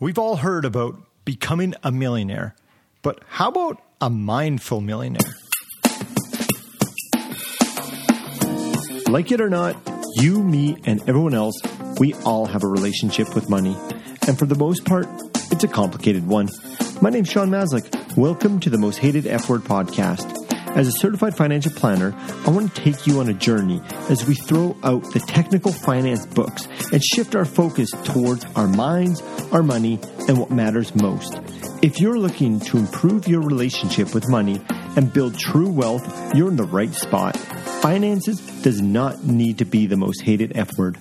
We've all heard about becoming a millionaire, but how about a mindful millionaire? Like it or not, you, me, and everyone else, we all have a relationship with money. And for the most part, it's a complicated one. My name's Sean Maslick. Welcome to the Most Hated F Word podcast. As a certified financial planner, I want to take you on a journey as we throw out the technical finance books and shift our focus towards our minds, our money, and what matters most. If you're looking to improve your relationship with money and build true wealth, you're in the right spot. Finances does not need to be the most hated F word.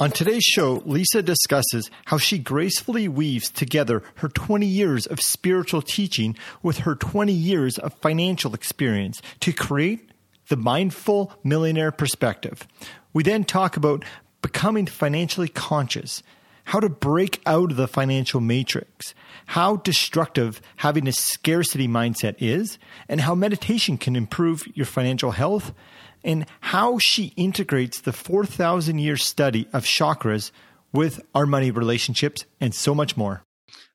On today's show, Leisa discusses how she gracefully weaves together her 20 years of spiritual teaching with her 20 years of financial experience to create the mindful millionaire perspective. We then talk about becoming financially conscious, how to break out of the financial matrix, how destructive having a scarcity mindset is, and how meditation can improve your financial health and how she integrates the 4,000 year study of chakras with our money relationships and so much more.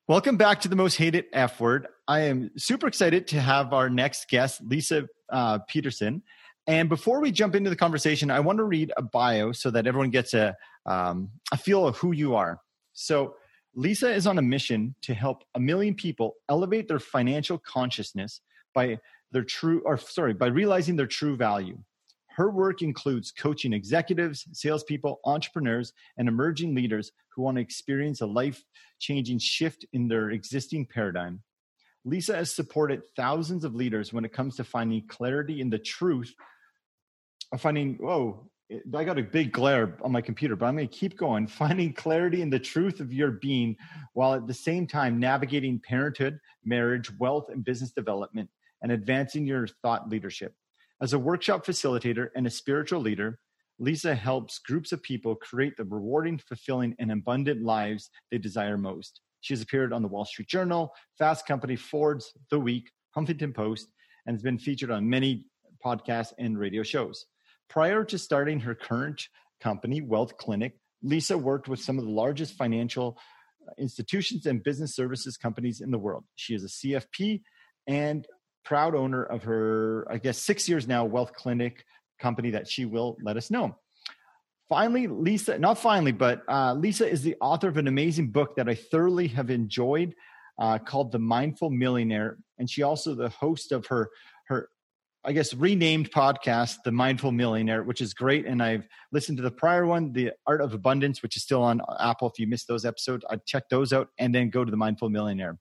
Welcome back to the most hated F word. I am super excited to have our next guest, Leisa uh, Peterson. And before we jump into the conversation, I want to read a bio so that everyone gets a, um, a feel of who you are. So, Leisa is on a mission to help a million people elevate their financial consciousness by their true, or sorry, by realizing their true value. Her work includes coaching executives, salespeople, entrepreneurs, and emerging leaders who want to experience a life changing shift in their existing paradigm. Leisa has supported thousands of leaders when it comes to finding clarity in the truth of finding, whoa, I got a big glare on my computer, but I'm going to keep going. Finding clarity in the truth of your being while at the same time navigating parenthood, marriage, wealth, and business development and advancing your thought leadership. As a workshop facilitator and a spiritual leader, Leisa helps groups of people create the rewarding, fulfilling, and abundant lives they desire most. She has appeared on the Wall Street Journal, Fast Company, Forbes, The Week, Huffington Post, and has been featured on many podcasts and radio shows. Prior to starting her current company, Wealth Clinic, Leisa worked with some of the largest financial institutions and business services companies in the world. She is a CFP and proud owner of her, I guess, six years now, Wealth Clinic company that she will let us know. Finally, Leisa, not finally, but uh, Leisa is the author of an amazing book that I thoroughly have enjoyed uh, called The Mindful Millionaire. And she also the host of her, her, I guess, renamed podcast, The Mindful Millionaire, which is great. And I've listened to the prior one, The Art of Abundance, which is still on Apple. If you missed those episodes, I'd check those out and then go to The Mindful Millionaire.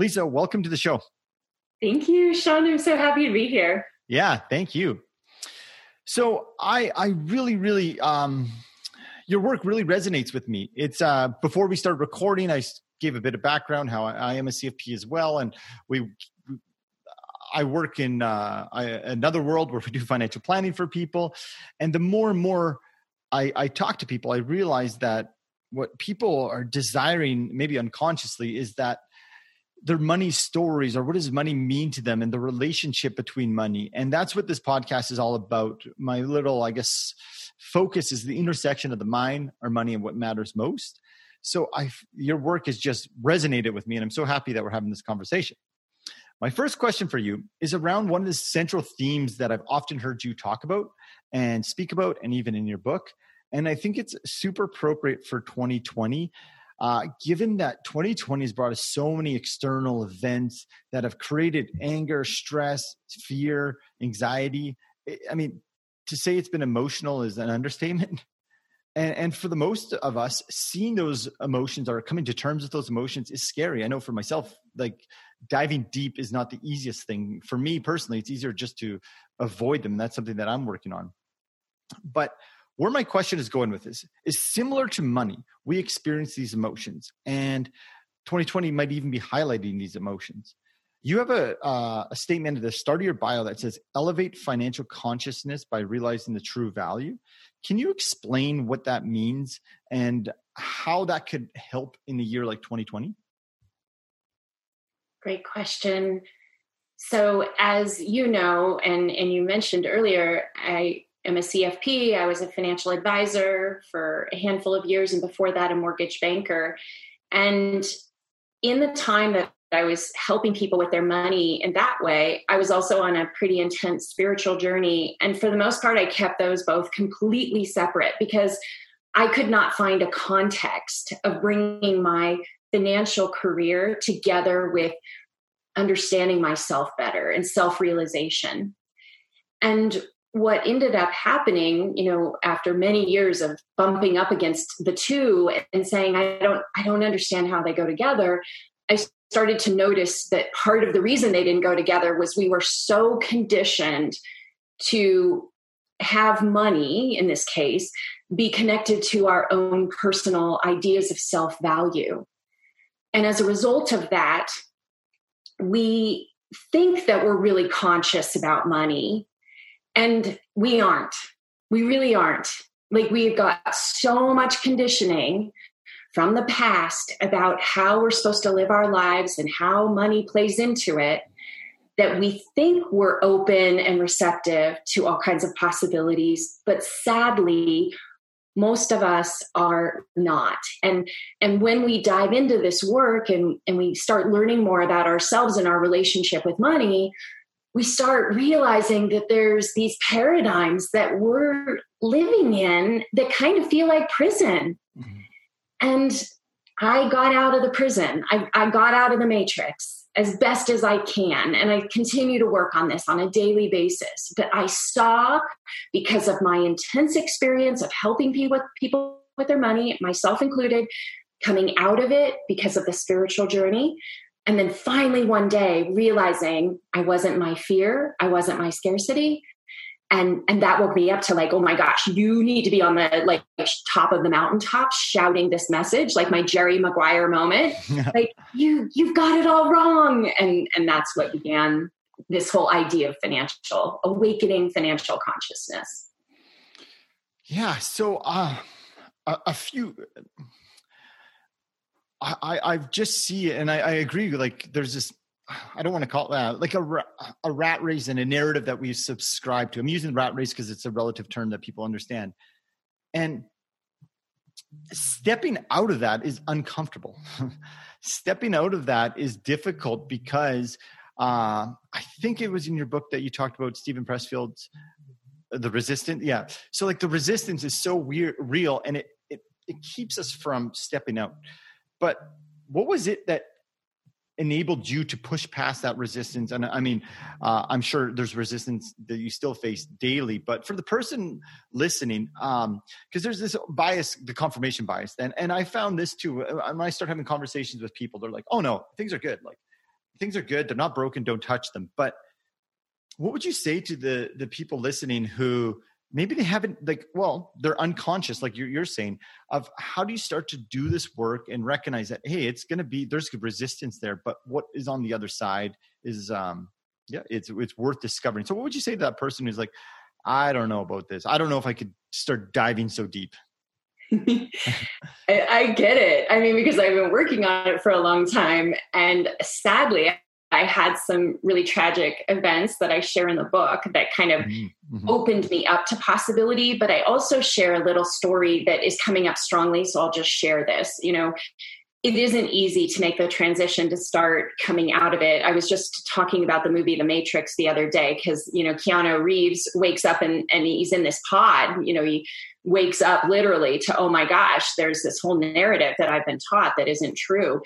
Leisa, welcome to the show. Thank you, Sean. I'm so happy to be here. Yeah, thank you. So I I really really um your work really resonates with me. It's uh before we start recording, I gave a bit of background how I, I am a CFP as well, and we I work in uh, I, another world where we do financial planning for people, and the more and more I, I talk to people, I realize that what people are desiring, maybe unconsciously, is that their money stories or what does money mean to them and the relationship between money. And that's what this podcast is all about. My little i guess focus is the intersection of the mind our money and what matters most. So i your work has just resonated with me and i'm so happy that we're having this conversation. My first question for you is around one of the central themes that i've often heard you talk about and speak about and even in your book. And i think it's super appropriate for 2020 uh, given that 2020 has brought us so many external events that have created anger, stress, fear, anxiety, I mean, to say it's been emotional is an understatement. And, and for the most of us, seeing those emotions or coming to terms with those emotions is scary. I know for myself, like diving deep is not the easiest thing. For me personally, it's easier just to avoid them. That's something that I'm working on. But where my question is going with this is similar to money. We experience these emotions, and 2020 might even be highlighting these emotions. You have a, uh, a statement at the start of your bio that says, elevate financial consciousness by realizing the true value. Can you explain what that means and how that could help in a year like 2020? Great question. So, as you know, and, and you mentioned earlier, I am a CFP. I was a financial advisor for a handful of years, and before that, a mortgage banker. And in the time that I was helping people with their money in that way, I was also on a pretty intense spiritual journey. And for the most part, I kept those both completely separate because I could not find a context of bringing my financial career together with understanding myself better and self realization. And what ended up happening you know after many years of bumping up against the two and saying i don't i don't understand how they go together i started to notice that part of the reason they didn't go together was we were so conditioned to have money in this case be connected to our own personal ideas of self value and as a result of that we think that we're really conscious about money and we aren't. We really aren't. Like we've got so much conditioning from the past about how we're supposed to live our lives and how money plays into it that we think we're open and receptive to all kinds of possibilities but sadly most of us are not and and when we dive into this work and and we start learning more about ourselves and our relationship with money we start realizing that there's these paradigms that we're living in that kind of feel like prison. Mm-hmm. And I got out of the prison, I, I got out of the matrix as best as I can. And I continue to work on this on a daily basis. But I saw, because of my intense experience of helping people with, people with their money, myself included, coming out of it because of the spiritual journey, and then finally one day realizing i wasn't my fear i wasn't my scarcity. And and that woke me up to like oh my gosh you need to be on the like top of the mountaintop shouting this message like my jerry maguire moment. Like you you've got it all wrong. And and that's what began this whole idea of financial awakening financial consciousness. Yeah so uh a, a few I, I just see it and I, I agree. Like there's this, I don't want to call it that, like a, a rat race and a narrative that we subscribe to. I'm using rat race because it's a relative term that people understand. And stepping out of that is uncomfortable. stepping out of that is difficult because uh, I think it was in your book that you talked about Steven Pressfield's uh, the resistance. Yeah. So like the resistance is so weird, real, and it, it, it keeps us from stepping out. But what was it that enabled you to push past that resistance? And I mean, uh, I'm sure there's resistance that you still face daily, but for the person listening, because um, there's this bias, the confirmation bias, and and I found this too. Uh, when I start having conversations with people, they're like, "Oh no, things are good. Like things are good. They're not broken. Don't touch them." But what would you say to the the people listening who maybe they haven't like well they're unconscious like you're, you're saying of how do you start to do this work and recognize that hey it's going to be there's resistance there but what is on the other side is um yeah it's it's worth discovering so what would you say to that person who's like i don't know about this i don't know if i could start diving so deep I, I get it. I mean, because I've been working on it for a long time. And sadly, I had some really tragic events that I share in the book that kind of mm-hmm. mm-hmm. opened me up to possibility. But I also share a little story that is coming up strongly. So I'll just share this. You know, it isn't easy to make the transition to start coming out of it. I was just talking about the movie The Matrix the other day because, you know, Keanu Reeves wakes up and, and he's in this pod. You know, he wakes up literally to, oh my gosh, there's this whole narrative that I've been taught that isn't true.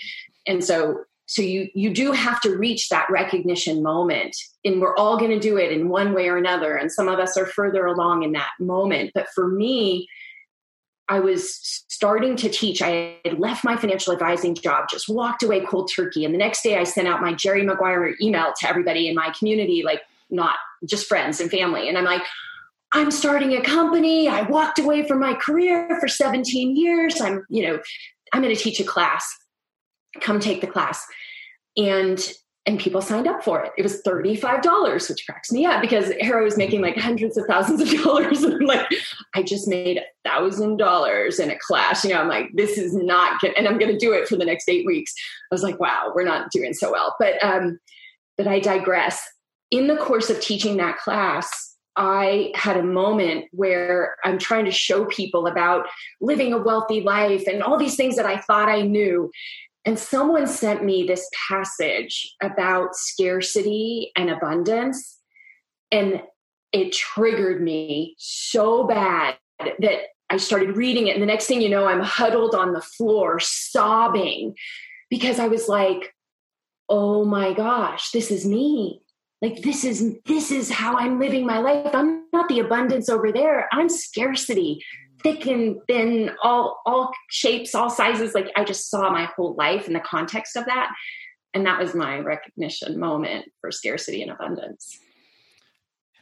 And so so you you do have to reach that recognition moment and we're all going to do it in one way or another. And some of us are further along in that moment. But for me i was starting to teach. I had left my financial advising job just walked away cold turkey. And the next day i sent out my jerry maguire email to everybody in my community like not just friends and family. And i'm like i'm starting a company. I walked away from my career for 17 years. I'm you know i'm going to teach a class come take the class and and people signed up for it. It was $35, which cracks me up because Haro is making like hundreds of thousands of dollars. And I'm like, I just made a thousand dollars in a class. You know, I'm like, this is not good. And I'm going to do it for the next eight weeks. I was like, wow, we're not doing so well. But, um, but I digress. In the course of teaching that class, I had a moment where I'm trying to show people about living a wealthy life and all these things that I thought I knew And someone sent me this passage about scarcity and abundance. And it triggered me so bad that I started reading it. And the next thing you know, I'm huddled on the floor sobbing because I was like, oh my gosh, this is me. Like this is this is how I'm living my life. I'm not the abundance over there. I'm scarcity thick and thin, all all shapes, all sizes. Like I just saw my whole life in the context of that, and that was my recognition moment for scarcity and abundance.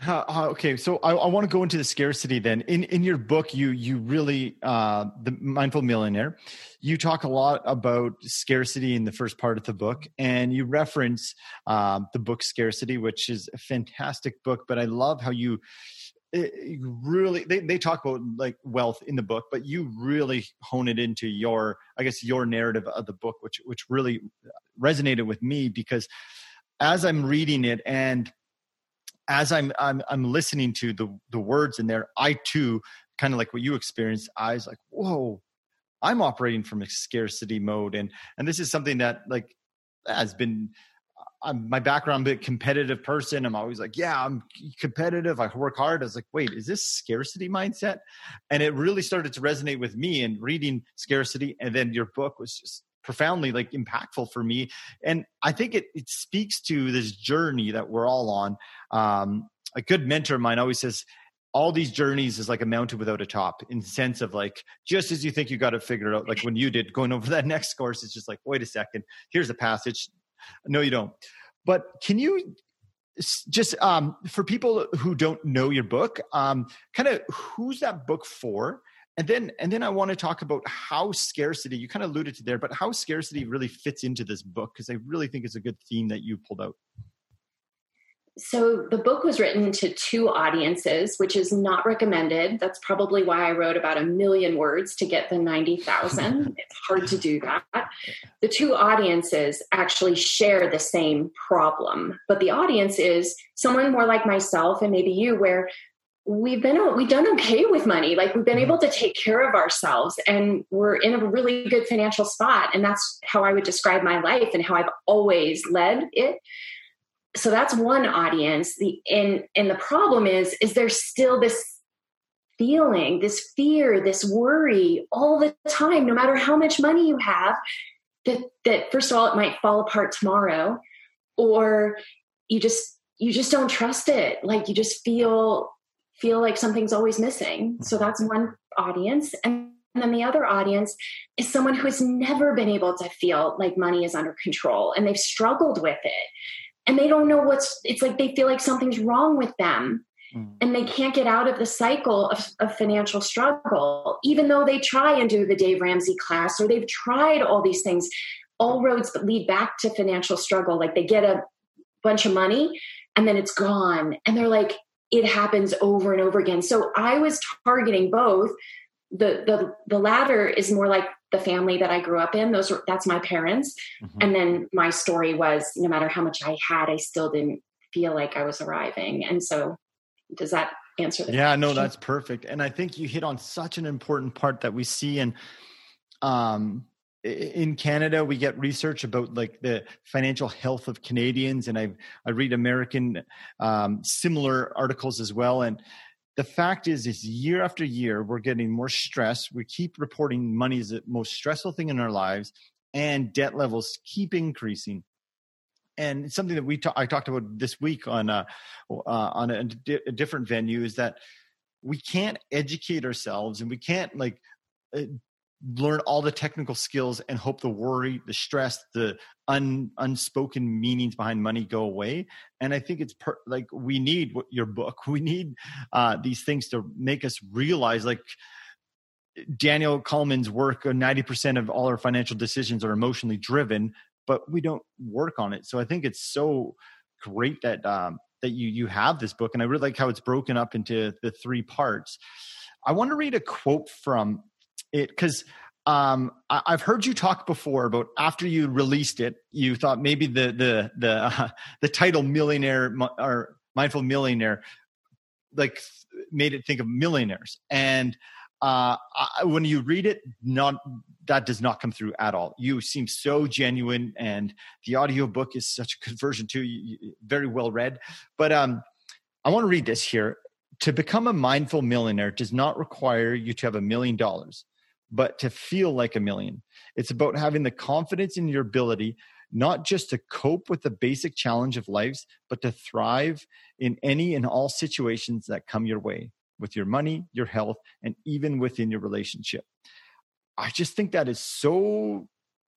Uh, okay, so I, I want to go into the scarcity then. In in your book, you you really uh, the mindful millionaire, you talk a lot about scarcity in the first part of the book, and you reference um, the book Scarcity, which is a fantastic book. But I love how you Eh, it really they, they talk about like wealth in the book but you really hone it into your i guess your narrative of the book which which really resonated with me because as i'm reading it and as i'm i'm, I'm listening to the the words in there i too kind of like what you experienced i was like whoa i'm operating from a scarcity mode. And and this is something that like has been I'm my background, I'm a competitive person. I'm always like, yeah, I'm competitive. I work hard. I was like, wait, is this scarcity mindset? And it really started to resonate with me and reading scarcity. And then your book was just profoundly like impactful for me. And I think it, it speaks to this journey that we're all on. Um, a good mentor of mine always says, all these journeys is like a mountain without a top in the sense of like just as you think you got to figure it out like when you did going over that next course it's just like wait a second here's a passage no, you don't. But can you just um, for people who don't know your book, um, kind of who's that book for? And then, and then I want to talk about how scarcity. You kind of alluded to there, but how scarcity really fits into this book because I really think it's a good theme that you pulled out so the book was written to two audiences, which is not recommended. That's probably why I wrote about a million words to get the 90,000. it's hard to do that. The two audiences actually share the same problem, but the audience is someone more like myself and maybe you where we've been we've done okay with money like we've been mm-hmm. able to take care of ourselves and we're in a really good financial spot and that's how i would describe my life and how i've always led it so that's one audience. The and and the problem is is there's still this feeling this fear this worry all the time no matter how much money you have that that first of all it might fall apart tomorrow or you just you just don't trust it. Like you just feel feel like something's always missing. So that's one audience. And and then the other audience is someone who has never been able to feel like money is under control and they've struggled with it and they don't know what's it's like they feel like something's wrong with them. Mm. and they can't get out of the cycle of, of, financial struggle. Even though they try and do the dave ramsey class or they've tried all these things all roads lead back to financial struggle like they get a bunch of money and then it's gone. And they're like it happens over and over again. So i was targeting both. The the the latter is more like the family that I grew up in. Those were that's my parents. Mm-hmm. And then my story was no matter how much I had, I still didn't feel like I was arriving. And so does that answer the Yeah, question? no, that's perfect. And I think you hit on such an important part that we see in um in Canada, we get research about like the financial health of Canadians, and I I read American um, similar articles as well. And the fact is is year after year we're getting more stress. We keep reporting money is the most stressful thing in our lives and debt levels keep increasing. And it's something that we ta- I talked about this week on uh, uh, on a, a, different venue is that we can't educate ourselves and we can't like uh, learn all the technical skills and hope the worry, the stress, the un, unspoken meanings behind money go away. And I think it's per, like we need your book. We need uh, these things to make us realize, like Daniel Kahneman's work. Uh, ninety percent of all our financial decisions are emotionally driven, but we don't work on it. So I think it's so great that um, that you you have this book, and I really like how it's broken up into the three parts. I want to read a quote from it because um, I, have heard you talk before about after you released it, you thought maybe the the the uh, the title millionaire or mindful millionaire like made it think of millionaires and uh, I, when you read it, not that does not come through at all. You seem so genuine, and the audiobook is such a good version too. You, you, very well read. But um, I want to read this here. To become a mindful millionaire does not require you to have a million dollars, but to feel like a million. It's about having the confidence in your ability not just to cope with the basic challenge of life, but to thrive in any and all situations that come your way with your money, your health, and even within your relationship. I just think that is so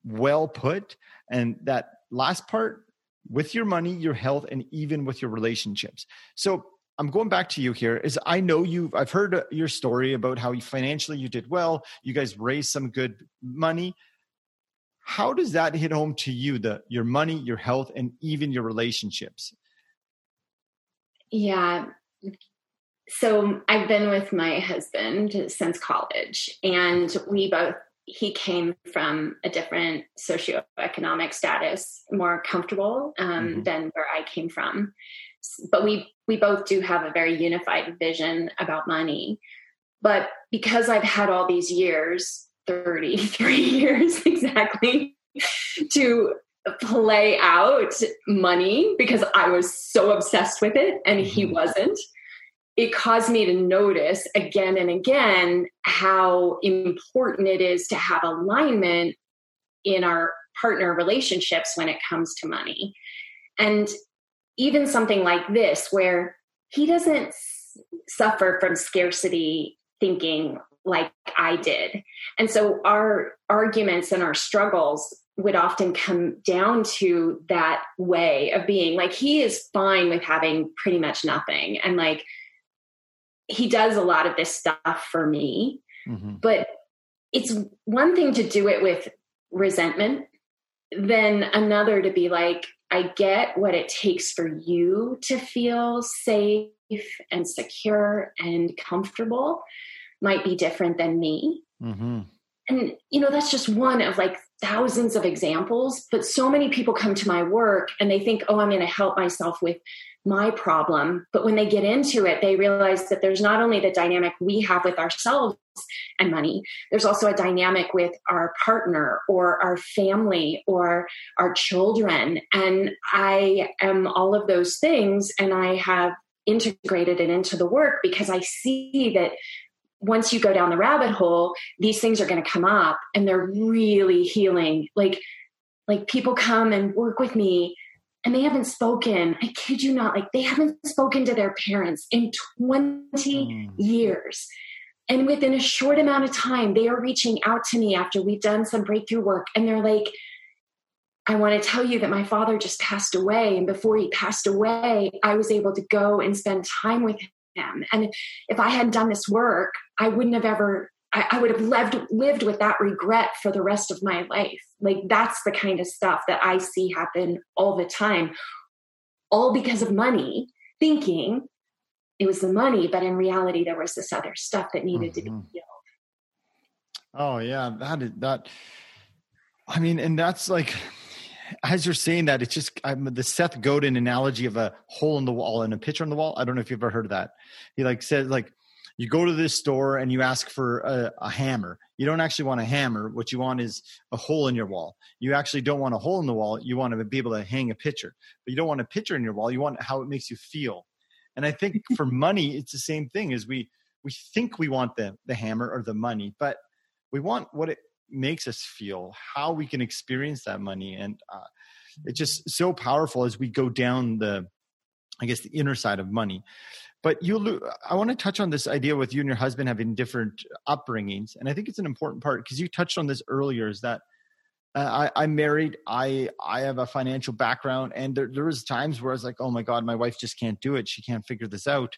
well put. And that last part with your money, your health, and even with your relationships. So I'm going back to you here is I know you I've heard uh, your story about how you financially you did well, you guys raised some good money. How does that hit home to you the your money, your health and even your relationships? Yeah, so I've been with my husband since college, and we both he came from a different socioeconomic status, more comfortable um, mm-hmm. than where I came from. But we we both do have a very unified vision about money. But because I've had all these years, 33 years exactly, to play out money because I was so obsessed with it and he mm-hmm. wasn't it caused me to notice again and again how important it is to have alignment in our partner relationships when it comes to money. And even something like this, where he doesn't suffer from scarcity thinking like I did. And so our arguments and our struggles would often come down to that way of being like he is fine with having pretty much nothing and like he does a lot of this stuff for me mm-hmm. but it's one thing to do it with resentment then another to be like i get what it takes for you to feel safe and secure and comfortable might be different than me mm-hmm. and you know that's just one of like thousands of examples but so many people come to my work and they think oh i'm going to help myself with my problem. But when they get into it, they realize that there's not only the dynamic we have with ourselves and money, there's also a dynamic with our partner or our family or our children. And I am all of those things, and I have integrated it into the work because I see that once you go down the rabbit hole, these things are going to come up and they're really healing. Like, like people come and work with me and they haven't spoken i kid you not like they haven't spoken to their parents in 20 mm. years and within a short amount of time they are reaching out to me after we've done some breakthrough work and they're like i want to tell you that my father just passed away and before he passed away i was able to go and spend time with him and if i hadn't done this work i wouldn't have ever I, I would have lived lived with that regret for the rest of my life. Like that's the kind of stuff that I see happen all the time, all because of money, thinking it was the money, but in reality there was this other stuff that needed mm-hmm. to be mm-hmm. healed. Oh yeah, that is that. I mean, and that's like as you're saying that, it's just I'm the Seth Godin analogy of a hole in the wall and a picture on the wall. I don't know if you've ever heard of that. He like says like you go to this store and you ask for a, a, hammer. You don't actually want a hammer. What you want is a hole in your wall. You actually don't want a hole in the wall. You want to be able to hang a picture, but you don't want a picture in your wall. You want how it makes you feel. And I think for money, it's the same thing. Is we we think we want the the hammer or the money, but we want what it makes us feel, how we can experience that money, and uh, it's just so powerful as we go down the, I guess, the inner side of money. But you, I want to touch on this idea with you and your husband having different upbringings, and I think it's an important part because you touched on this earlier. Is that uh, I, I'm married. I I have a financial background, and there there was times where I was like, oh my god, my wife just can't do it. She can't figure this out.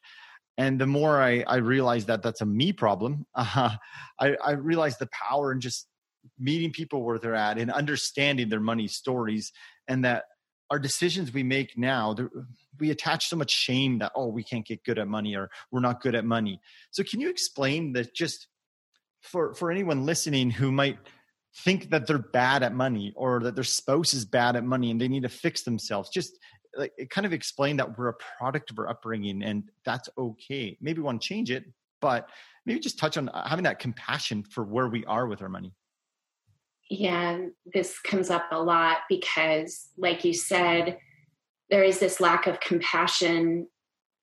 And the more I I realized that that's a me problem, uh, I I realized the power and just meeting people where they're at and understanding their money stories, and that our decisions we make now we attach so much shame that oh we can't get good at money or we're not good at money so can you explain that just for for anyone listening who might think that they're bad at money or that their spouse is bad at money and they need to fix themselves just like kind of explain that we're a product of our upbringing and that's okay maybe we want to change it but maybe just touch on uh, having that compassion for where we are with our money. Yeah, this comes up a lot because, like you said, there is this lack of compassion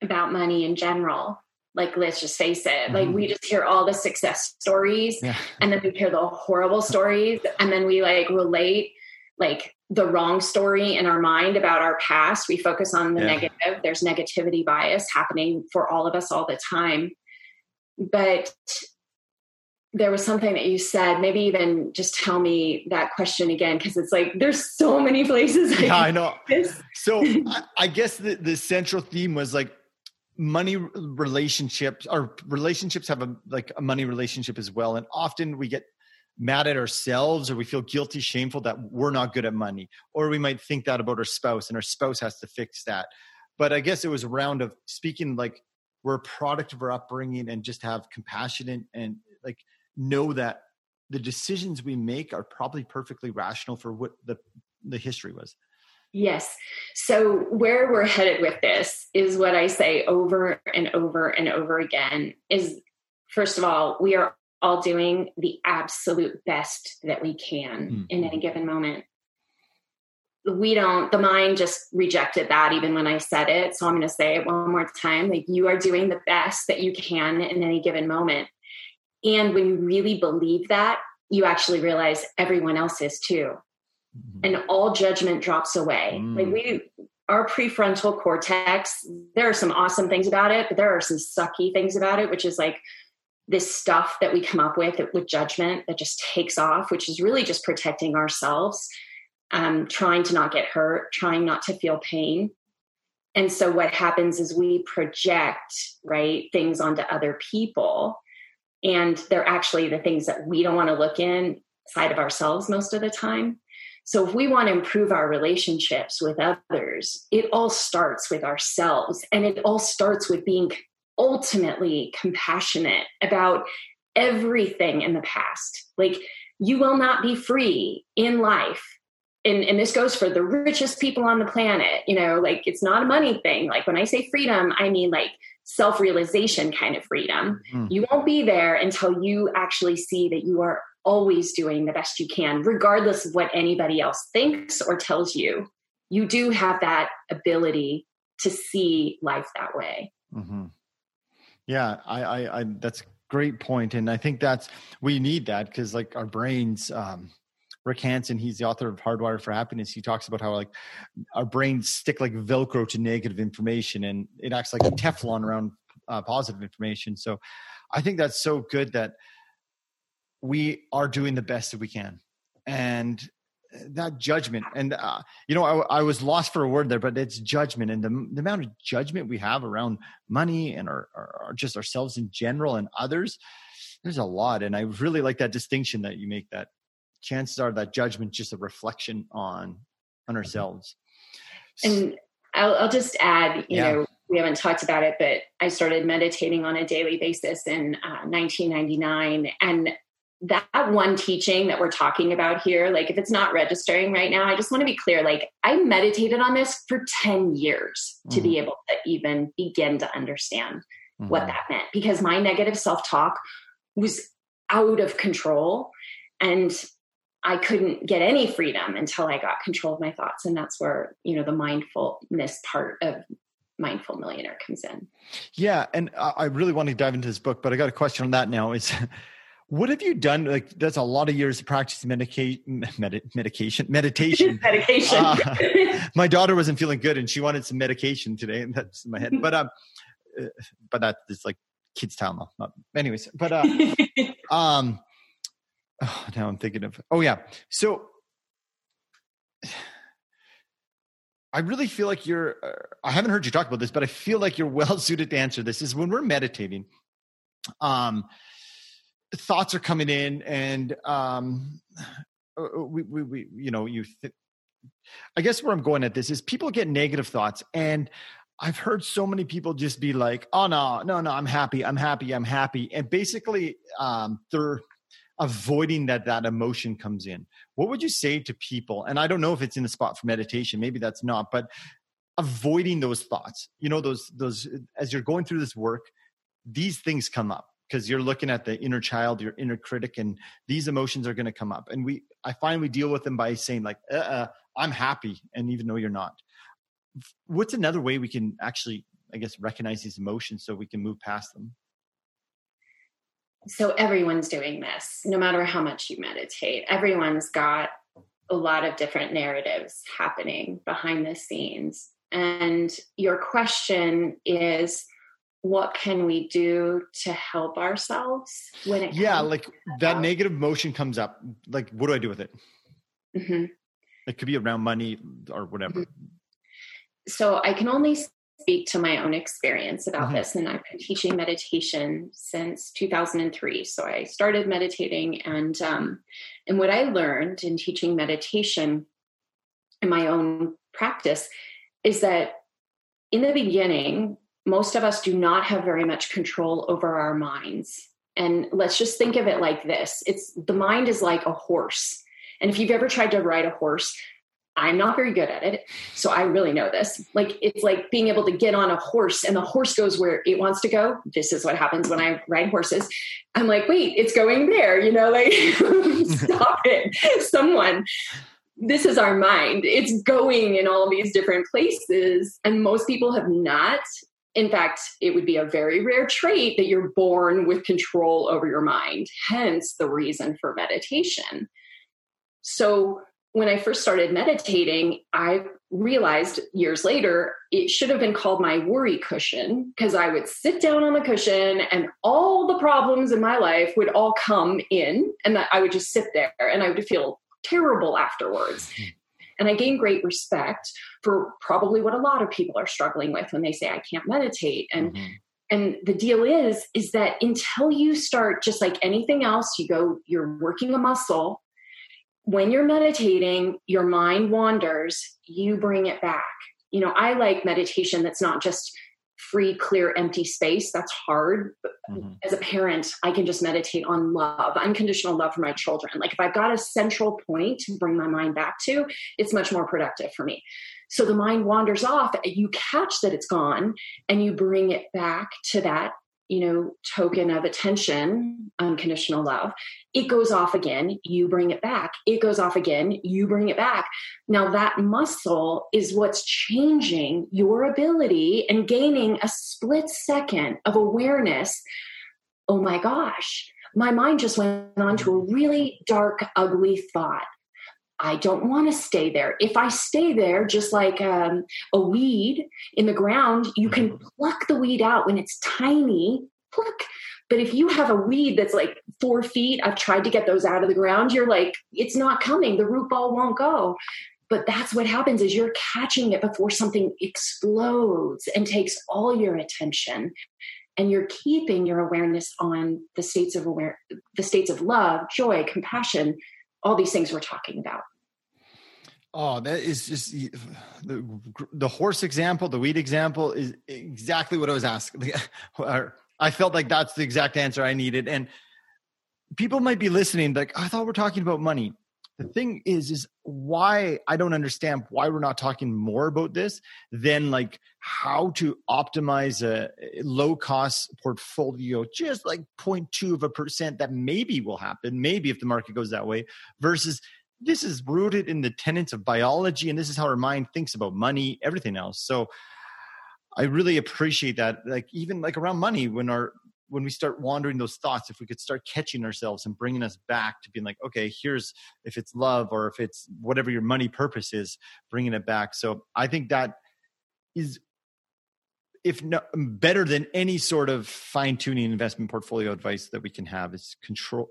about money in general. Like, let's just face it, mm-hmm. like we just hear all the success stories yeah. and then we hear the horrible stories and then we like relate like the wrong story in our mind about our past. We focus on the yeah. negative. There's negativity bias happening for all of us all the time. But there was something that you said maybe even just tell me that question again because it's like there's so many places I yeah i know. so I, I, guess the, the central theme was like money relationships or relationships have a like a money relationship as well and often we get mad at ourselves or we feel guilty shameful that we're not good at money or we might think that about our spouse and our spouse has to fix that. But i guess it was a round of speaking like we're a product of our upbringing and just have compassion and, and like know that the decisions we make are probably perfectly rational for what the the history was. Yes. So where we're headed with this is what i say over and over and over again is first of all we are all doing the absolute best that we can mm-hmm. in any given moment. We don't the mind just rejected that even when i said it. So i'm going to say it one more time. Like you are doing the best that you can in any given moment and when you really believe that, you actually realize everyone else is too. Mm-hmm. And all judgment drops away. Mm. Like we our prefrontal cortex, there are some awesome things about it, but there are some sucky things about it, which is like this stuff that we come up with with judgment that just takes off, which is really just protecting ourselves, um, trying to not get hurt, trying not to feel pain. And so what happens is we project, right, things onto other people and they're actually the things that we don't want to look inside of ourselves most of the time. So if we want to improve our relationships with others it all starts with ourselves. And it all starts with being ultimately compassionate about everything in the past. Like you will not be free in life. And, and this goes for the richest people on the planet. You know like it's not a money thing. Like when i say freedom i mean like self realization kind of freedom. Mm. You won't be there until you actually see that you are always doing the best you can, regardless of what anybody else thinks or tells you. You do have that ability to see life that way. Mm-hmm. Yeah, I, I, I, that's great point, and I think that's we need that because like our brains. Um, Rick Hanson, he's the author of Hardwired for Happiness. He talks about how like our brains stick like Velcro to negative information, and it acts like Teflon around uh, positive information. So, I think that's so good that we are doing the best that we can, and that judgment and uh, you know I, I, was lost for a word there but it's judgment and the, the amount of judgment we have around money and our, our, our, just ourselves in general and others there's a lot and i really like that distinction that you make that chances are that judgment just a reflection on on ourselves and i'll, I'll just add you yeah. know we haven't talked about it but i started meditating on a daily basis in uh, 1999 and that one teaching that we're talking about here like if it's not registering right now i just want to be clear like i meditated on this for 10 years to mm-hmm. be able to even begin to understand mm-hmm. what that meant because my negative self-talk was out of control and I couldn't get any freedom until I got control of my thoughts. And that's where, you know, the mindfulness part of Mindful Millionaire comes in. Yeah. And I really want to dive into this book, but I got a question on that now is what have you done? Like that's a lot of years of practicing medication, med- medication, meditation. medication. Uh, my daughter wasn't feeling good and she wanted some medication today and that's in my head. But, um, uh, but that is like kids town though. Not, anyways, but, uh, um, oh, now I'm thinking of. Oh yeah. So I really feel like you're. Uh, I haven't heard you talk about this, but I feel like you're well suited to answer this. Is when we're meditating, um, thoughts are coming in, and um, uh, uh, we, we, we you know, you. Th- I guess where I'm going at this is people get negative thoughts, and I've heard so many people just be like, "Oh no, no, no, I'm happy, I'm happy, I'm happy," and basically, um, they're avoiding that that emotion comes in what would you say to people and i don't know if it's in the spot for meditation maybe that's not but avoiding those thoughts you know those those as you're going through this work these things come up because you're looking at the inner child, your inner critic, and these emotions are going to come up. And we, I find we deal with them by saying like, uh, uh, "I'm happy," and even though you're not. What's another way we can actually, I guess, recognize these emotions so we can move past them? So everyone's doing this, no matter how much you meditate. Everyone's got a lot of different narratives happening behind the scenes. And your question is what can we do to help ourselves when it yeah like that negative emotion comes up like what do i do with it mm-hmm. it could be around money or whatever mm-hmm. so i can only speak to my own experience about mm-hmm. this and i've been teaching meditation since 2003 so i started meditating and um, and what i learned in teaching meditation in my own practice is that in the beginning most of us do not have very much control over our minds. And let's just think of it like this it's the mind is like a horse. And if you've ever tried to ride a horse, I'm not very good at it. So I really know this. Like it's like being able to get on a horse and the horse goes where it wants to go. This is what happens when I ride horses. I'm like, wait, it's going there, you know, like stop it. Someone this is our mind. It's going in all these different places. And most people have not in fact, it would be a very rare trait that you're born with control over your mind, hence the reason for meditation. So, when I first started meditating, I realized years later it should have been called my worry cushion because I would sit down on the cushion and all the problems in my life would all come in, and I would just sit there and I would feel terrible afterwards. Hmm. And I gained great respect for probably what a lot of people are struggling with when they say, I can't meditate. And mm-hmm. and the deal is, is that until you start just like anything else, you go, you're working a muscle. When you're meditating, your mind wanders, you bring it back. You know, I like meditation that's not just free, clear, empty space. That's hard. Mm-hmm. As a parent, I can just meditate on love, unconditional love for my children. Like if I've got a central point to bring my mind back to, it's much more productive for me. So the mind wanders off, you catch that it's gone, and you bring it back to that you know token of attention unconditional love it goes off again you bring it back. It goes off again you bring it back. Now that muscle is what's changing your ability and gaining a split second of awareness. Oh my gosh my mind just went on to a really dark ugly thought I don't want to stay there. If I stay there, just like um, a weed in the ground, you can mm-hmm. pluck the weed out when it's tiny, pluck. But if you have a weed that's like four feet, I've tried to get those out of the ground, you're like, it's not coming. The root ball won't go. But that's what happens is you're catching it before something explodes and takes all your attention and you're keeping your awareness on the states of aware the states of love joy compassion all these things we're talking about Oh, that is just the, the horse example, the weed example is exactly what I was asking. I felt like that's the exact answer I needed. And people might be listening, like, I thought we're talking about money. The thing is, is why I don't understand why we're not talking more about this than like how to optimize a low cost portfolio, just like 0.2 of a percent that maybe will happen, maybe if the market goes that way, versus this is rooted in the tenets of biology and this is how our mind thinks about money everything else. So i really appreciate that like even like around money when our when we start wandering those thoughts if we could start catching ourselves and bringing us back to being like okay here's if it's love or if it's whatever your money purpose is bringing it back. So i think that is if not better than any sort of fine tuning investment portfolio advice that we can have is control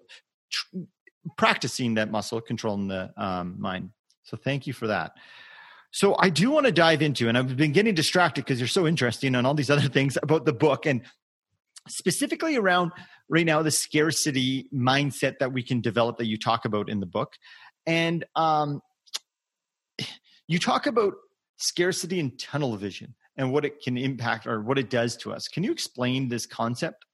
practicing that muscle, controlling the um, mind. So thank you for that. So I do want to dive into, and I've been getting distracted because you're so interesting on all these other things about the book, and specifically around right now the scarcity mindset that we can develop that you talk about in the book, and um, you talk about scarcity and tunnel vision and what it can impact or what it does to us. Can you explain this concept?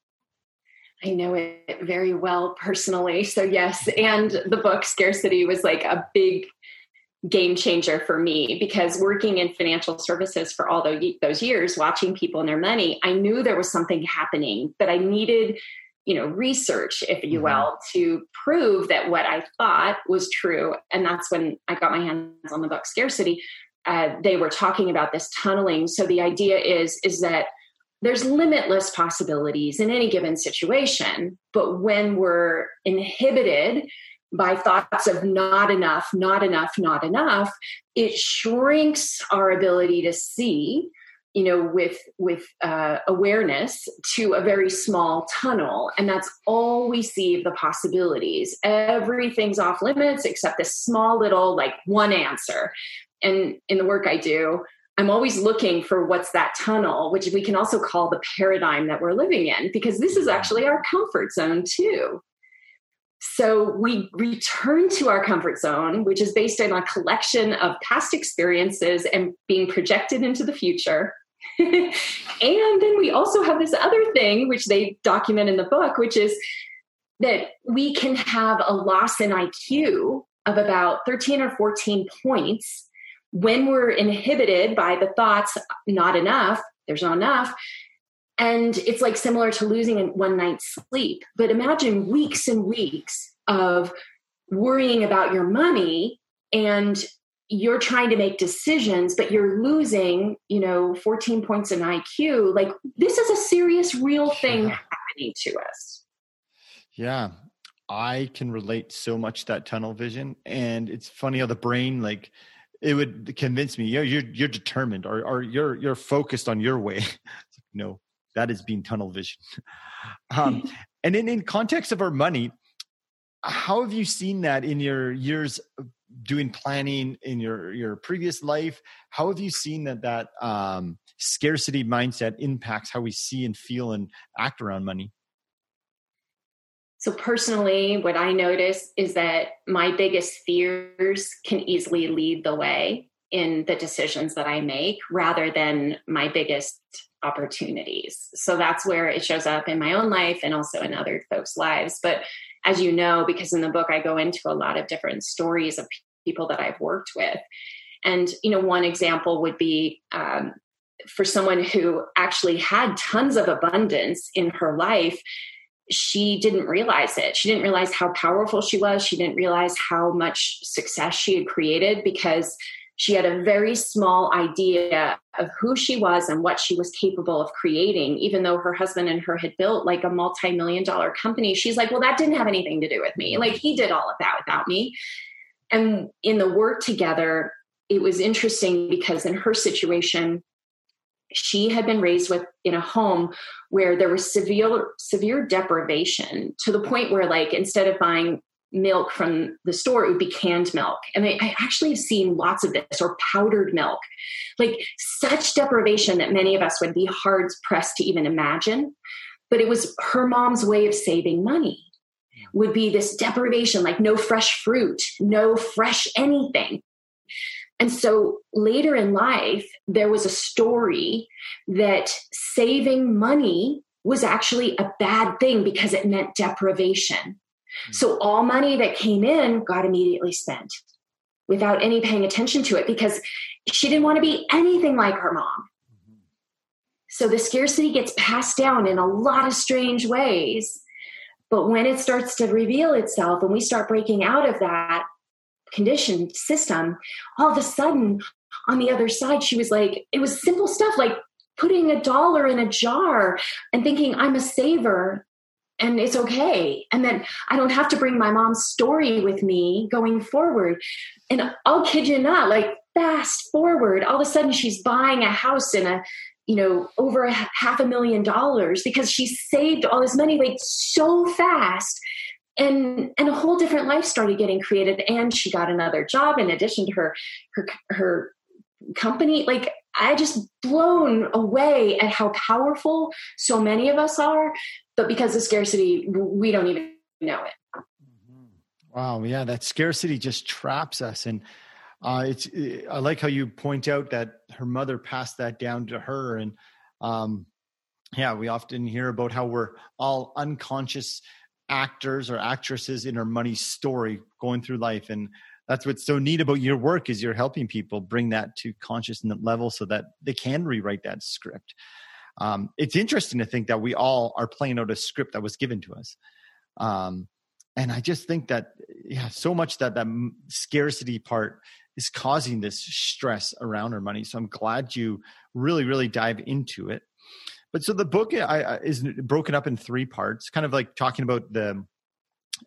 I know it very well personally. So, yes. And the book Scarcity was like a big game changer for me because working in financial services for all those years, watching people and their money, I knew there was something happening that I needed, you know, research, if you mm-hmm. will, to prove that what I thought was true. And that's when I got my hands on the book Scarcity. Uh, they were talking about this tunneling. So the idea is is that there's limitless possibilities in any given situation, but when we're inhibited by thoughts of not enough, not enough, not enough, it shrinks our ability to see, you know, with with uh, awareness to a very small tunnel, and that's all we see of the possibilities. Everything's off limits except this small little like one answer. And in the work I do, I'm always looking for what's that tunnel, which we can also call the paradigm that we're living in, because this is actually our comfort zone too. So we return to our comfort zone, which is based on a collection of past experiences and being projected into the future. and then we also have this other thing, which they document in the book, which is that we can have a loss in IQ of about 13 or 14 points when we're inhibited by the thoughts, not enough, there's not enough, and it's like similar to losing one night's sleep. But imagine weeks and weeks of worrying about your money and you're trying to make decisions, but you're losing, you know, 14 points in IQ. Like this is a serious, real thing yeah. happening to us. Yeah. I can relate so much that tunnel vision. And it's funny how the brain, like, it would convince me, you're, you're, you're determined or, or you're, you're focused on your way. no, that is being tunnel vision. um, and in, in context of our money, how have you seen that in your years doing planning in your your previous life? How have you seen that that um, scarcity mindset impacts how we see and feel and act around money? So personally, what I notice is that my biggest fears can easily lead the way in the decisions that I make rather than my biggest opportunities. So that's where it shows up in my own life and also in other folks' lives. But as you know, because in the book I go into a lot of different stories of people that I've worked with. And, you know, one example would be um, for someone who actually had tons of abundance in her life, she didn't realize it. She didn't realize how powerful she was. She didn't realize how much success she had created because she had a very small idea of who she was and what she was capable of creating, even though her husband and her had built like a multi million dollar company. She's like, well, that didn't have anything to do with me. Like, he did all of that without me. And in the work together, it was interesting because in her situation, she had been raised with in a home where there was severe severe deprivation to the point where like instead of buying milk from the store, it would be canned milk. And I, I, actually have seen lots of this or powdered milk. Like such deprivation that many of us would be hard pressed to even imagine. But it was her mom's way of saving money would be this deprivation, like no fresh fruit, no fresh anything. And so later in life, there was a story that saving money was actually a bad thing because it meant deprivation. Hmm. So all money that came in got immediately spent without any paying attention to it because she didn't want to be anything like her mom. Hmm. So the scarcity gets passed down in a lot of strange ways. But when it starts to reveal itself and we start breaking out of that conditioned system, all of a sudden on the other side, she was like, it was simple stuff like putting a dollar in a jar and thinking, I'm a saver and it's okay. And then I don't have to bring my mom's story with me going forward. And I'll kid you not, like fast forward, all of a sudden she's buying a house in a, you know, over a half a million dollars because she saved all this money like so fast. And and a whole different life started getting created. And she got another job in addition to her her her company. Like I just blown away at how powerful so many of us are but because of scarcity, we don't even know it. Mm-hmm. Wow, yeah, that scarcity just traps us, and uh, it's. I like how you point out that her mother passed that down to her, and um, yeah, we often hear about how we're all unconscious actors or actresses in our money story going through life, and that's what's so neat about your work is you're helping people bring that to consciousness level so that they can rewrite that script. Um, it's interesting to think that we all are playing out a script that was given to us. Um, and i just think that yeah so much that that scarcity part is causing this stress around our money. So i'm glad you really really dive into it but so the book is broken up in three parts kind of like talking about the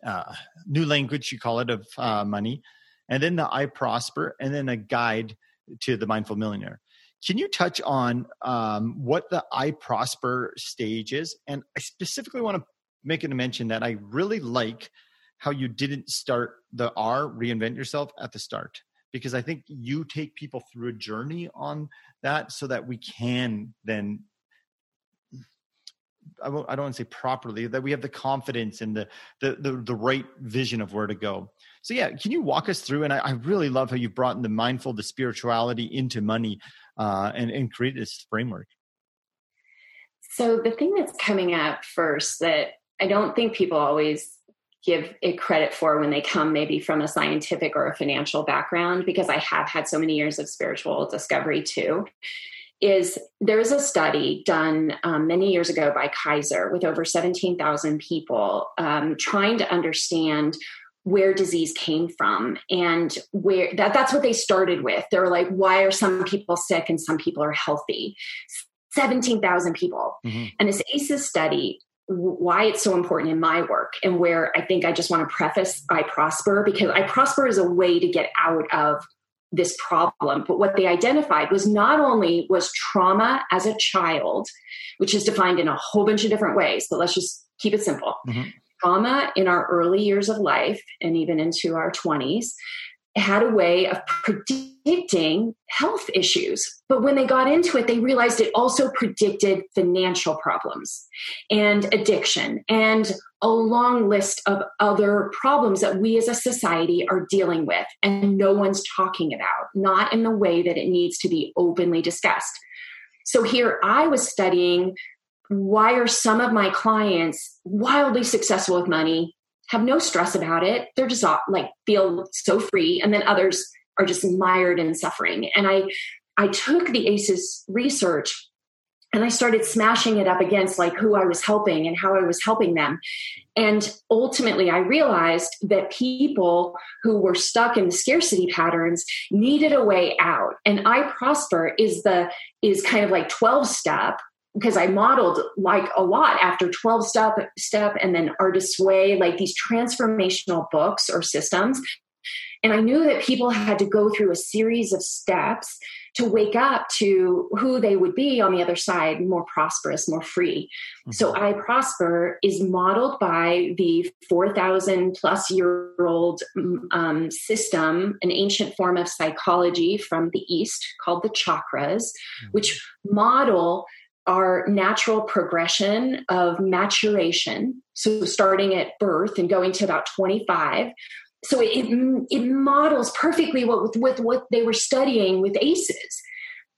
uh, new language you call it of uh, money. And then the i prosper and then a guide to the mindful millionaire. Can you touch on um, what the i prosper stage is? And i specifically want to make it a mention that i really like how you didn't start the r reinvent yourself at the start. Because i think you take people through a journey on that so that we can then I, don't want to say properly that we have the confidence and the, the, the the right vision of where to go. So yeah, can you walk us through? And I, I really love how you've brought in the mindful, the spirituality into money, uh, and and created this framework. So the thing that's coming up first that I don't think people always give it credit for when they come maybe from a scientific or a financial background because I have had so many years of spiritual discovery too is there is a study done um, many years ago by Kaiser with over 17,000 people um, trying to understand where disease came from and where that, that's what they started with. They were like, why are some people sick and some people are healthy? 17,000 people. Mm-hmm. And this ACEs study why it's so important in my work and where I think I just want to preface I prosper because I prosper is a way to get out of this problem but what they identified was not only was trauma as a child which is defined in a whole bunch of different ways but let's just keep it simple mm-hmm. trauma in our early years of life and even into our 20s had a way of predicting health issues. But when they got into it, they realized it also predicted financial problems and addiction and a long list of other problems that we as a society are dealing with and no one's talking about, not in the way that it needs to be openly discussed. So here I was studying why are some of my clients wildly successful with money have no stress about it. They're just like feel so free. And then others are just mired in suffering. And I, I took the ACEs research and I started smashing it up against like who I was helping and how I was helping them. And ultimately, I realized that people who were stuck in scarcity patterns needed a way out. And I Prosper is the is kind of like 12 step because I modeled like a lot after 12 step step and then artist's way, like these transformational books or systems. And I knew that people had to go through a series of steps to wake up to who they would be on the other side, more prosperous, more free. Mm-hmm. So I Prosper is modeled by the 4,000 plus year old um, system, an ancient form of psychology from the East called the chakras, mm-hmm. which model our natural progression of maturation. So, starting at birth and going to about 25. So, it, it models perfectly what, with, with what they were studying with ACEs.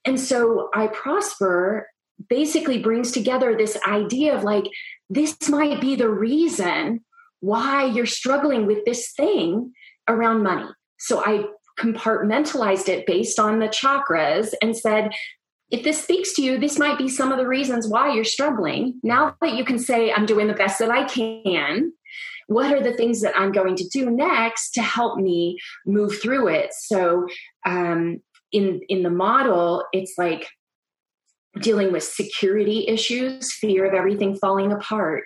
And so, I Prosper basically brings together this idea of like, this might be the reason why you're struggling with this thing around money. So, I compartmentalized it based on the chakras and said, if this speaks to you, this might be some of the reasons why you're struggling. Now that you can say, I'm doing the best that I can, what are the things that I'm going to do next to help me move through it? So, um, in in the model, it's like dealing with security issues, fear of everything falling apart.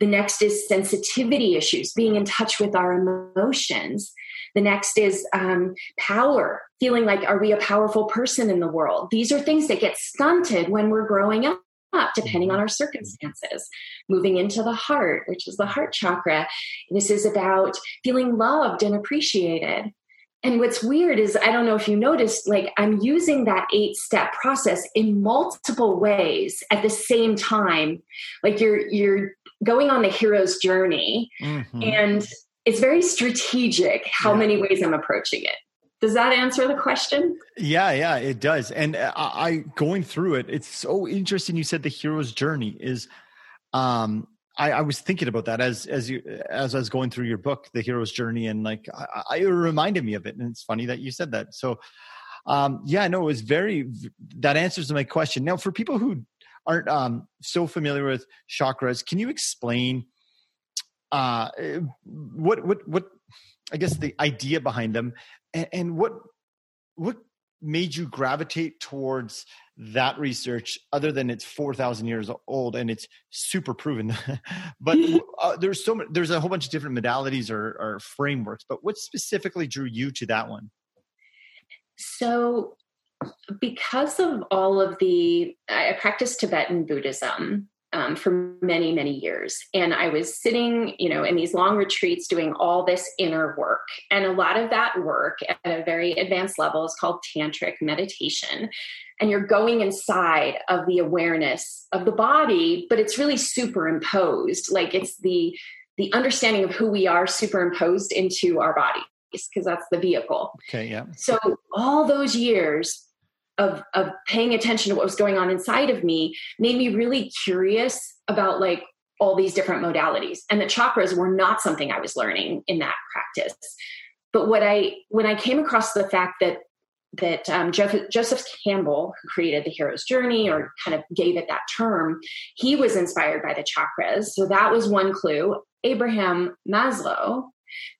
The next is sensitivity issues, being in touch with our emotions. The next is um, power, feeling like, are we a powerful person in the world? These are things that get stunted when we're growing up depending on our circumstances. Moving into the heart, which is the heart chakra. This is about feeling loved and appreciated. And what's weird is, I don't know if you noticed, like I'm using that eight step process in multiple ways at the same time. Like you're, you're going on the hero's journey mm-hmm. and it's very strategic how yeah. many ways I'm approaching it. Does that answer the question? Yeah, yeah, it does. And I, I going through it, it's so interesting. You said the hero's journey is, um, I, I, was thinking about that as as you as I was going through your book, The Hero's Journey, and like I, I, it reminded me of it. And it's funny that you said that. So, um, yeah, no, it was very that answers my question. Now, for people who aren't um, so familiar with chakras, can you explain uh, what what what I guess the idea behind them, and, and what what made you gravitate towards that research other than it's 4000 years old and it's super proven? But uh, there's so much, there's a whole bunch of different modalities or, or frameworks but what specifically drew you to that one? So because of all of the i practice tibetan buddhism um, for many many years. And i was sitting you know in these long retreats doing all this inner work. And a lot of that work at a very advanced level is called tantric meditation. And you're going inside of the awareness of the body but it's really superimposed. Like it's the the understanding of who we are superimposed into our bodies because that's the vehicle. Okay yeah. So all those years of of paying attention to what was going on inside of me made me really curious about like all these different modalities and the chakras were not something i was learning in that practice but what i when i came across the fact that that um, Joseph, Joseph Campbell, who created the hero's journey or kind of gave it that term, he was inspired by the chakras. So that was one clue. Abraham Maslow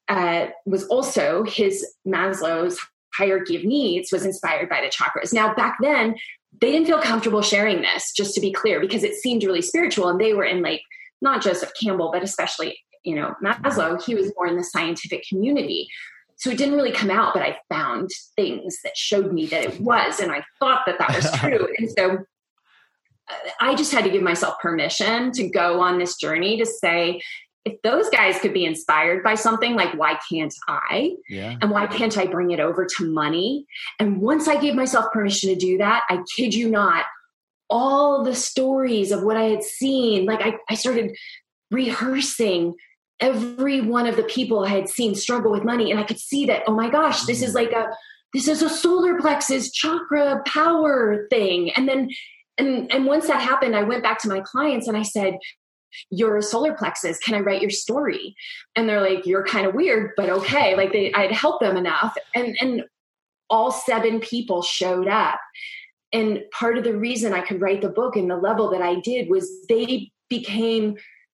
uh, was also his Maslow's hierarchy of needs was inspired by the chakras. Now, back then, they didn't feel comfortable sharing this, just to be clear, because it seemed really spiritual. And they were in like, not Joseph Campbell, but especially, you know, Maslow, he was more in the scientific community. So it didn't really come out, but I found things that showed me that it was. And I thought that that was true. and so uh, I just had to give myself permission to go on this journey to say, if those guys could be inspired by something like why can't i yeah. and why can't i bring it over to money and once i gave myself permission to do that i kid you not all the stories of what i had seen like i, I started rehearsing every one of the people i had seen struggle with money and i could see that oh my gosh this is mm. like a this is a solar plexus chakra power thing and then and and once that happened i went back to my clients and i said you're solar plexus. Can I write your story? And they're like, you're kind of weird, but okay. Like they, I'd help them enough. And, and all seven people showed up. And part of the reason I could write the book in the level that I did was they became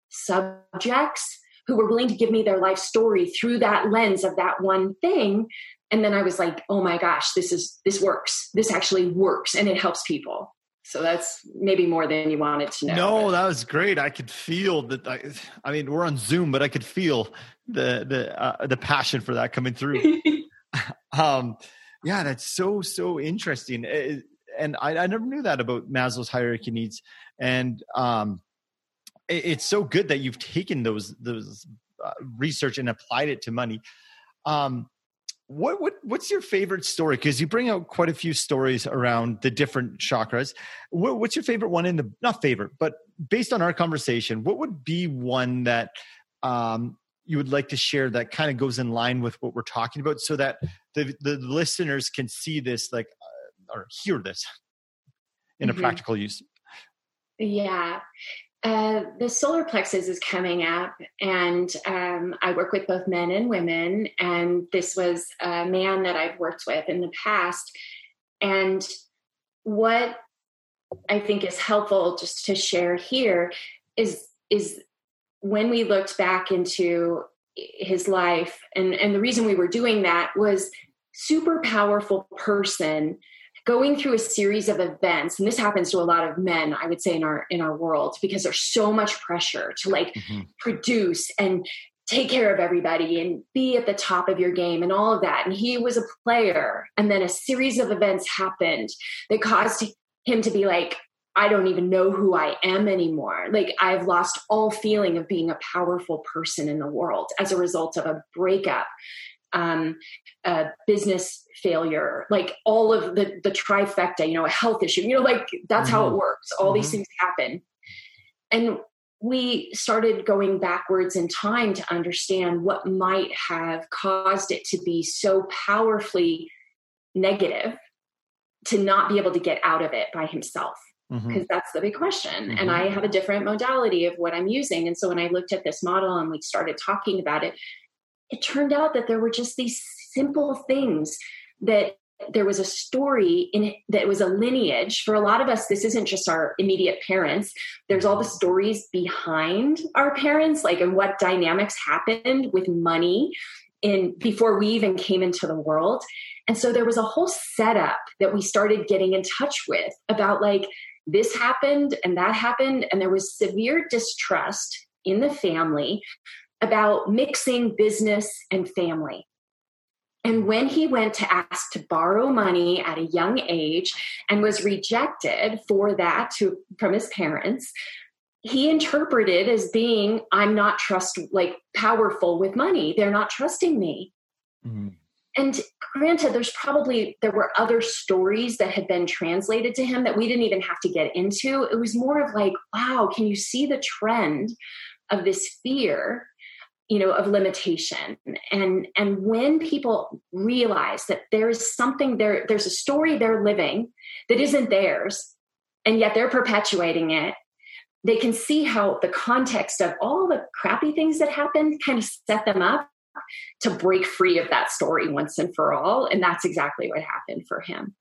subjects who were willing to give me their life story through that lens of that one thing and then i was like oh my gosh this is this works this actually works and it helps people so that's maybe more than you wanted to know. No, that was great. I could feel that. I, I, mean, we're on Zoom, but I could feel the the uh, the passion for that coming through. um, yeah, that's so so interesting. It, and I, I, never knew that about Maslow's hierarchy needs. And um, it, it's so good that you've taken those those uh, research and applied it to money. Um, what what what's your favorite story? Because you bring out quite a few stories around the different chakras. What, what's your favorite one in the not favorite, but based on our conversation, what would be one that um, you would like to share that kind of goes in line with what we're talking about, so that the the listeners can see this like uh, or hear this in mm-hmm. a practical use? Yeah. Uh, the solar plexus is coming up, and um, I work with both men and women. And this was a man that I've worked with in the past. And what I think is helpful just to share here is is when we looked back into his life, and and the reason we were doing that was super powerful person going through a series of events and this happens to a lot of men i would say in our in our world because there's so much pressure to like mm-hmm. produce and take care of everybody and be at the top of your game and all of that and he was a player and then a series of events happened that caused him to be like I don't even know who I am anymore. Like I've lost all feeling of being a powerful person in the world as a result of a breakup um, a business failure, like all of the the trifecta, you know, a health issue, you know, like that's mm-hmm. how it mm-hmm. works. All mm-hmm. these things happen, and we started going backwards in time to understand what might have caused it to be so powerfully negative to not be able to get out of it by himself because mm-hmm. that's the big question. Mm-hmm. And I have a different modality of what I'm using. And so when I looked at this model and we started talking about it, it turned out that there were just these simple things that there was a story in it that was a lineage. For a lot of us this isn't just our immediate parents. There's all the stories behind our parents like and what dynamics happened with money in before we even came into the world. And so there was a whole setup that we started getting in touch with about like this happened and that happened and there was severe distrust in the family about mixing business and family and when he went to ask to borrow money at a young age and was rejected for that to, from his parents, he interpreted as being, I'm not trust like powerful with money. They're not trusting me. Mm-hmm. And granted, there's probably there were other stories that had been translated to him that we didn't even have to get into. It was more of like, wow, can you see the trend of this fear you know of limitation. And and when people realize that there's something there there's a story they're living that isn't theirs and yet they're perpetuating it they can see how the context of all the crappy things that happened kind of set them up to break free of that story once and for all. And that's exactly what happened for him.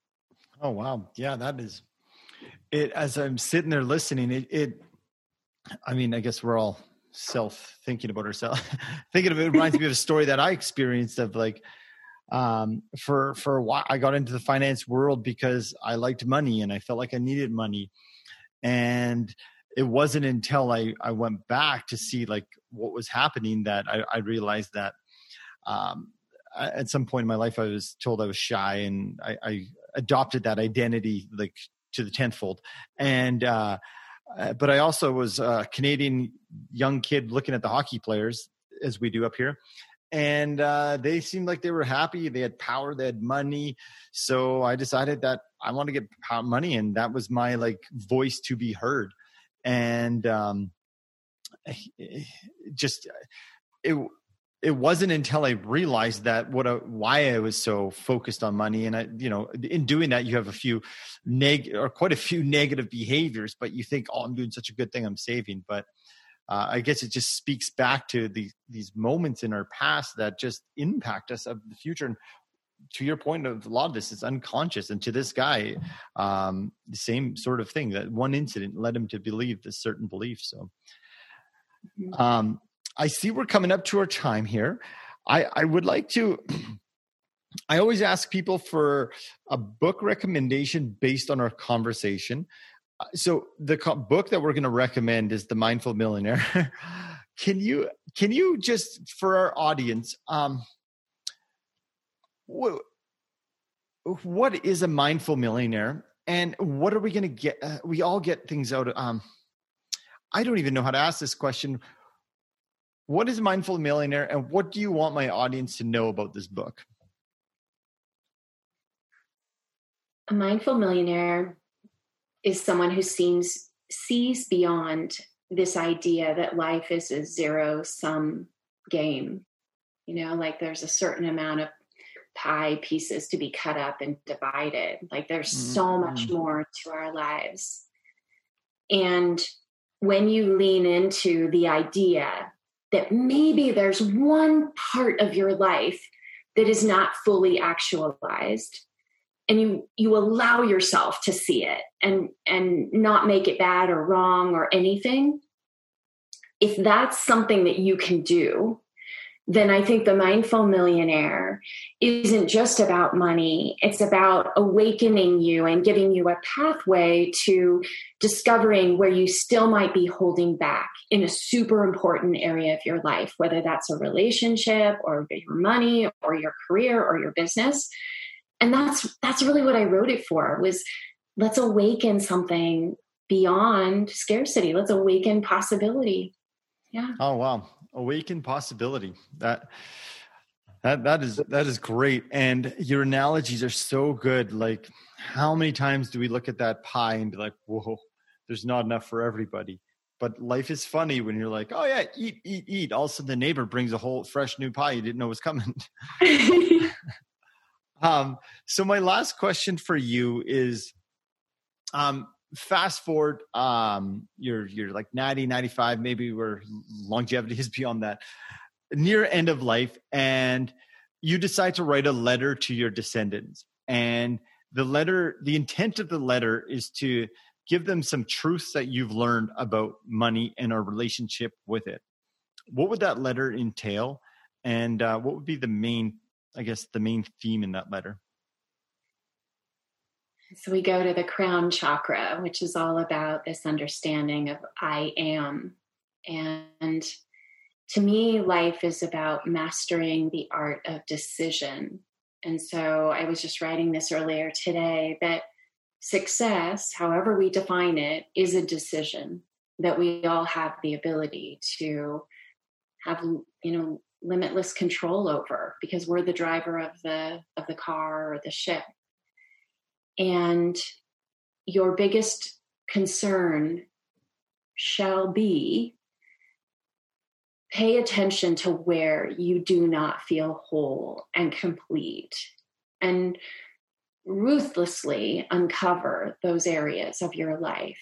Oh wow. Yeah that is it as i'm sitting there listening it, it i mean i guess we're all self thinking about herself thinking of it reminds me of a story that i experienced of like um, for for a while i got into the finance world because i liked money and i felt like i needed money. And it wasn't until i i went back to see like what was happening that i, I realized that um, at some point in my life i was told i was shy and i, I adopted that identity like to the tenfold. And uh uh, but I also was a Canadian young kid looking at the hockey players as we do up here. And uh, they seemed like they were happy. They had power. They had money. So I decided that I want to get money, and that was my like voice to be heard. And um, just it it wasn't until I realized that what a, why I was so focused on money, and I, you know, in doing that, you have a few neg or quite a few negative behaviors, but you think, oh, I'm doing such a good thing, I'm saving. But uh, I guess it just speaks back to the, these moments in our past that just impact us of the future. And to your point of a lot of this is unconscious, and to this guy, um, the same sort of thing. That one incident led him to believe this certain belief. So. Mm-hmm. Um, I see we're coming up to our time here. I, I would like to. I always ask people for a book recommendation based on our conversation. Uh, so the co- book that we're going to recommend is The Mindful Millionaire. can you can you just for our audience um what, is a mindful millionaire and what are we going to get uh, we all get things out of um I don't even know how to ask this question what is Mindful Millionaire, and what do you want my audience to know about this book? A mindful millionaire is someone who seems sees beyond this idea that life is a zero sum game. You know, like there's a certain amount of pie pieces to be cut up and divided. Like there's mm-hmm. so much more to our lives. And when you lean into the idea that maybe there's one part of your life that is not fully actualized and you you allow yourself to see it and and not make it bad or wrong or anything if that's something that you can do then I think the mindful millionaire isn't just about money. It's about awakening you and giving you a pathway to discovering where you still might be holding back in a super important area of your life, whether that's a relationship or your money or your career or your business. And that's that's really what I wrote it for was let's awaken something beyond scarcity. Let's awaken possibility. Yeah. Oh wow awaken possibility. That that that is that is great. And your analogies are so good. Like how many times do we look at that pie and be like whoa there's not enough for everybody. But life is funny when you're like oh yeah eat eat eat. All of a sudden the neighbor brings a whole fresh new pie you didn't know was coming. Um so my last question for you is um fast forward, um, you're you're like 90, 95, maybe where longevity is beyond that, near end of life, and you decide to write a letter to your descendants. And the letter, the intent of the letter is to give them some truths that you've learned about money and our relationship with it. What would that letter entail? And uh, what would be the main, I guess, the main theme in that letter? So we go to the crown chakra, which is all about this understanding of I am. And to me, life is about mastering the art of decision. And so I was just writing this earlier today that success, however we define it, is a decision that we all have the ability to have, you know, limitless control over because we're the driver of the of the car or the ship and your biggest concern shall be pay attention to where you do not feel whole and complete and ruthlessly uncover those areas of your life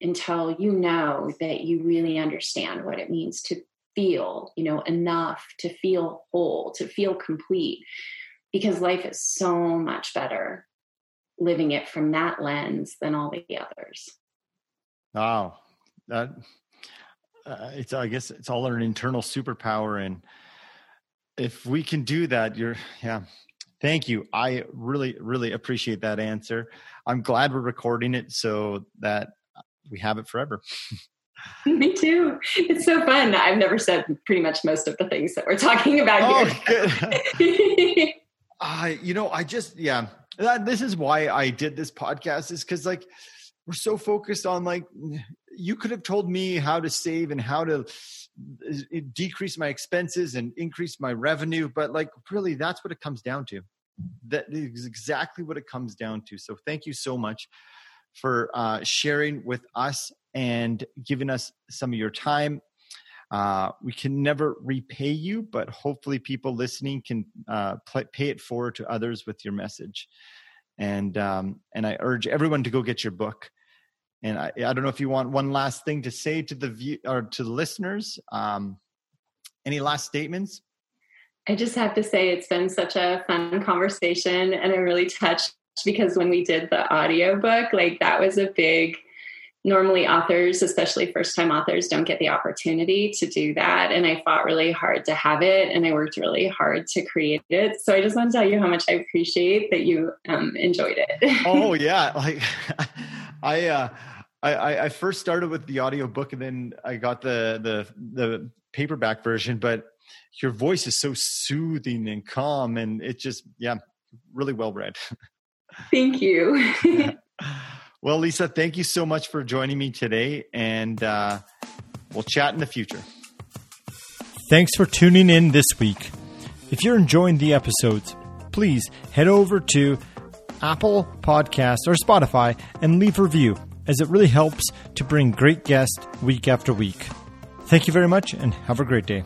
until you know that you really understand what it means to feel you know enough to feel whole to feel complete because life is so much better living it from that lens than all the others. Wow, that uh, it's I guess it's all an internal superpower, and if we can do that, you're yeah. Thank you. I really, really appreciate that answer. I'm glad we're recording it so that we have it forever. Me too. It's so fun. I've never said pretty much most of the things that we're talking about oh, here. Good. uh, you know, I just yeah, that, this is why I did this podcast is because like we're so focused on like you could have told me how to save and how to decrease my expenses and increase my revenue but like really that's what it comes down to. That is exactly what it comes down to. So thank you so much for uh, sharing with us and giving us some of your time uh, we can never repay you, but hopefully, people listening can uh, pay it forward to others with your message. And um, and I urge everyone to go get your book. And I, I don't know if you want one last thing to say to the view or to the listeners. Um, any last statements? I just have to say it's been such a fun conversation, and I'm really touched because when we did the audio book, like that was a big normally authors especially first time authors don't get the opportunity to do that. And i fought really hard to have it and i worked really hard to create it. So i just want to tell you how much i appreciate that you um, enjoyed it. Oh yeah. Like i uh I, I first started with the audio book and then I got the the the paperback version, but your voice is so soothing and calm and it just yeah, really well read. Thank you. Well, Leisa, thank you so much for joining me today, and uh, we'll chat in the future. Thanks for tuning in this week. If you're enjoying the episodes, please head over to Apple Podcasts or Spotify and leave a review, as it really helps to bring great guests week after week. Thank you very much, and have a great day.